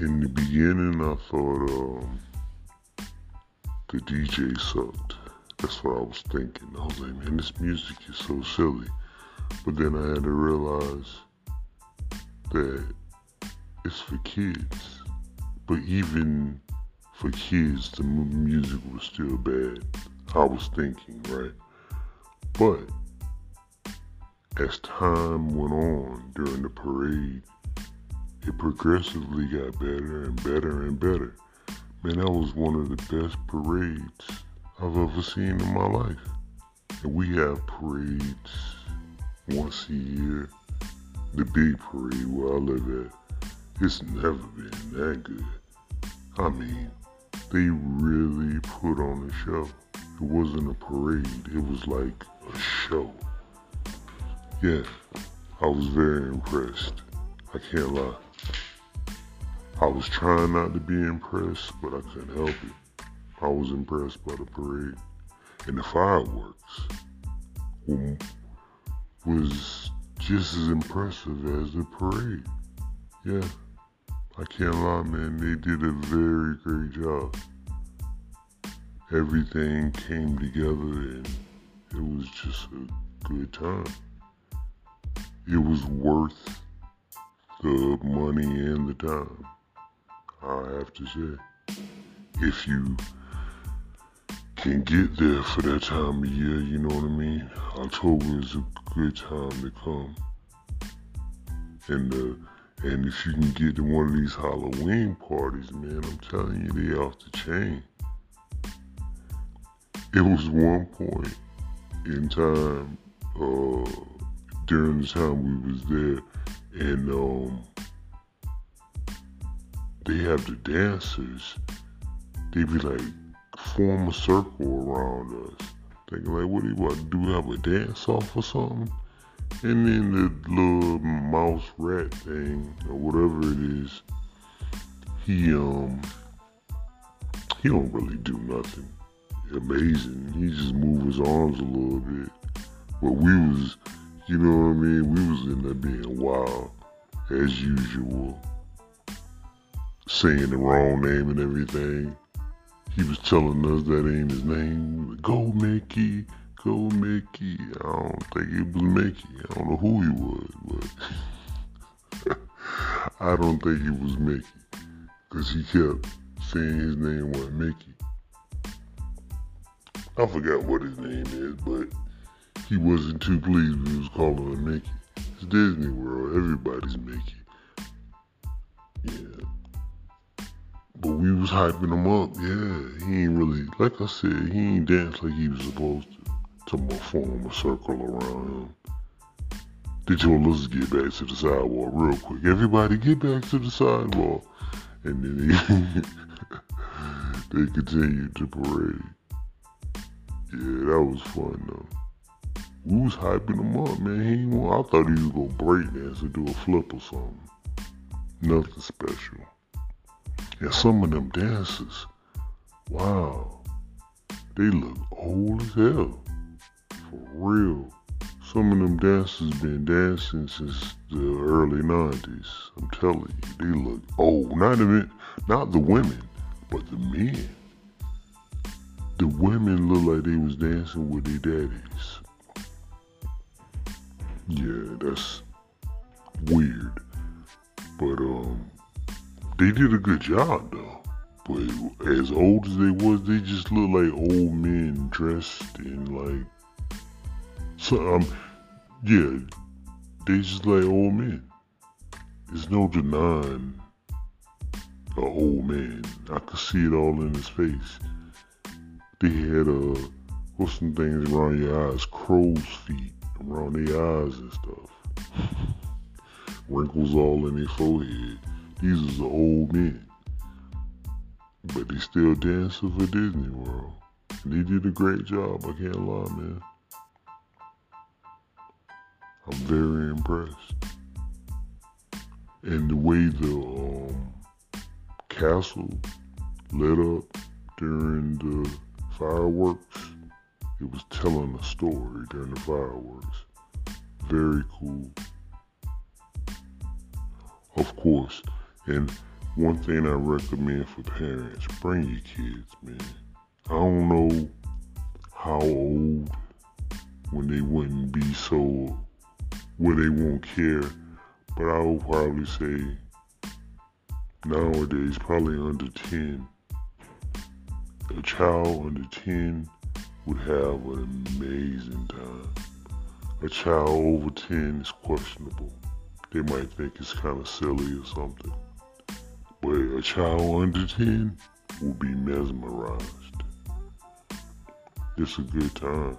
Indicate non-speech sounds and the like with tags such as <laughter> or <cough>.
in the beginning, I thought um, the DJ sucked. That's what I was thinking. I was like, man, this music is so silly. But then I had to realize that it's for kids. But even for kids, the music was still bad. I was thinking, right? But as time went on during the parade, it progressively got better and better and better. Man, that was one of the best parades I've ever seen in my life. And we have parades once a year. The big parade where I live at, it's never been that good. I mean, they really put on a show. It wasn't a parade, it was like a show. Yeah, I was very impressed. I can't lie. I was trying not to be impressed, but I couldn't help it. I was impressed by the parade. And the fireworks was just as impressive as the parade. Yeah, I can't lie, man. They did a very great job. Everything came together and it was just a good time. It was worth the money and the time. I have to say. If you can get there for that time of year, you know what I mean? October is a good time to come. And uh, and if you can get to one of these Halloween parties, man, I'm telling you, they off the chain. It was one point in time, uh, during the time we was there, and um, they have the dancers. They be like, form a circle around us. Thinking like, what do you want? Do we have a dance off or something? And then the little mouse rat thing or whatever it is, he um he don't really do nothing amazing. He just move his arms a little bit. But we was, you know what I mean? We was in there being wild as usual saying the wrong name and everything. He was telling us that ain't his name. Go Mickey, go Mickey. I don't think it was Mickey. I don't know who he was, but <laughs> I don't think it was Mickey. Because he kept saying his name was Mickey. I forgot what his name is, but he wasn't too pleased we was calling him Mickey. It's Disney World. Everybody's Mickey. Yeah. Was hyping him up, yeah. He ain't really, like I said, he ain't dance like he was supposed to. To form a circle around him. They told us to get back to the sidewalk real quick. Everybody get back to the sidewalk. And then they, <laughs> they continued to parade. Yeah, that was fun though. We was hyping him up, man. He ain't, I thought he was gonna break dance or do a flip or something. Nothing special. And some of them dancers, wow, they look old as hell. For real. Some of them dancers been dancing since the early 90s. I'm telling you, they look old. Not even, not the women, but the men. The women look like they was dancing with their daddies. Yeah, that's weird. They did a good job though. But as old as they was, they just look like old men dressed in like so um yeah, they just like old men. There's no denying a old man. I could see it all in his face. They had uh what's some things around your eyes, crow's feet around their eyes and stuff. <laughs> Wrinkles all in their forehead. These was the old men. But they still dancing for Disney World. And they did a great job, I can't lie, man. I'm very impressed. And the way the um, castle lit up during the fireworks, it was telling a story during the fireworks. Very cool. Of course, and one thing I recommend for parents, bring your kids, man. I don't know how old when they wouldn't be so where they won't care, but I would probably say nowadays probably under 10. A child under 10 would have an amazing time. A child over 10 is questionable. They might think it's kind of silly or something. But a child under 10 will be mesmerized. It's a good time.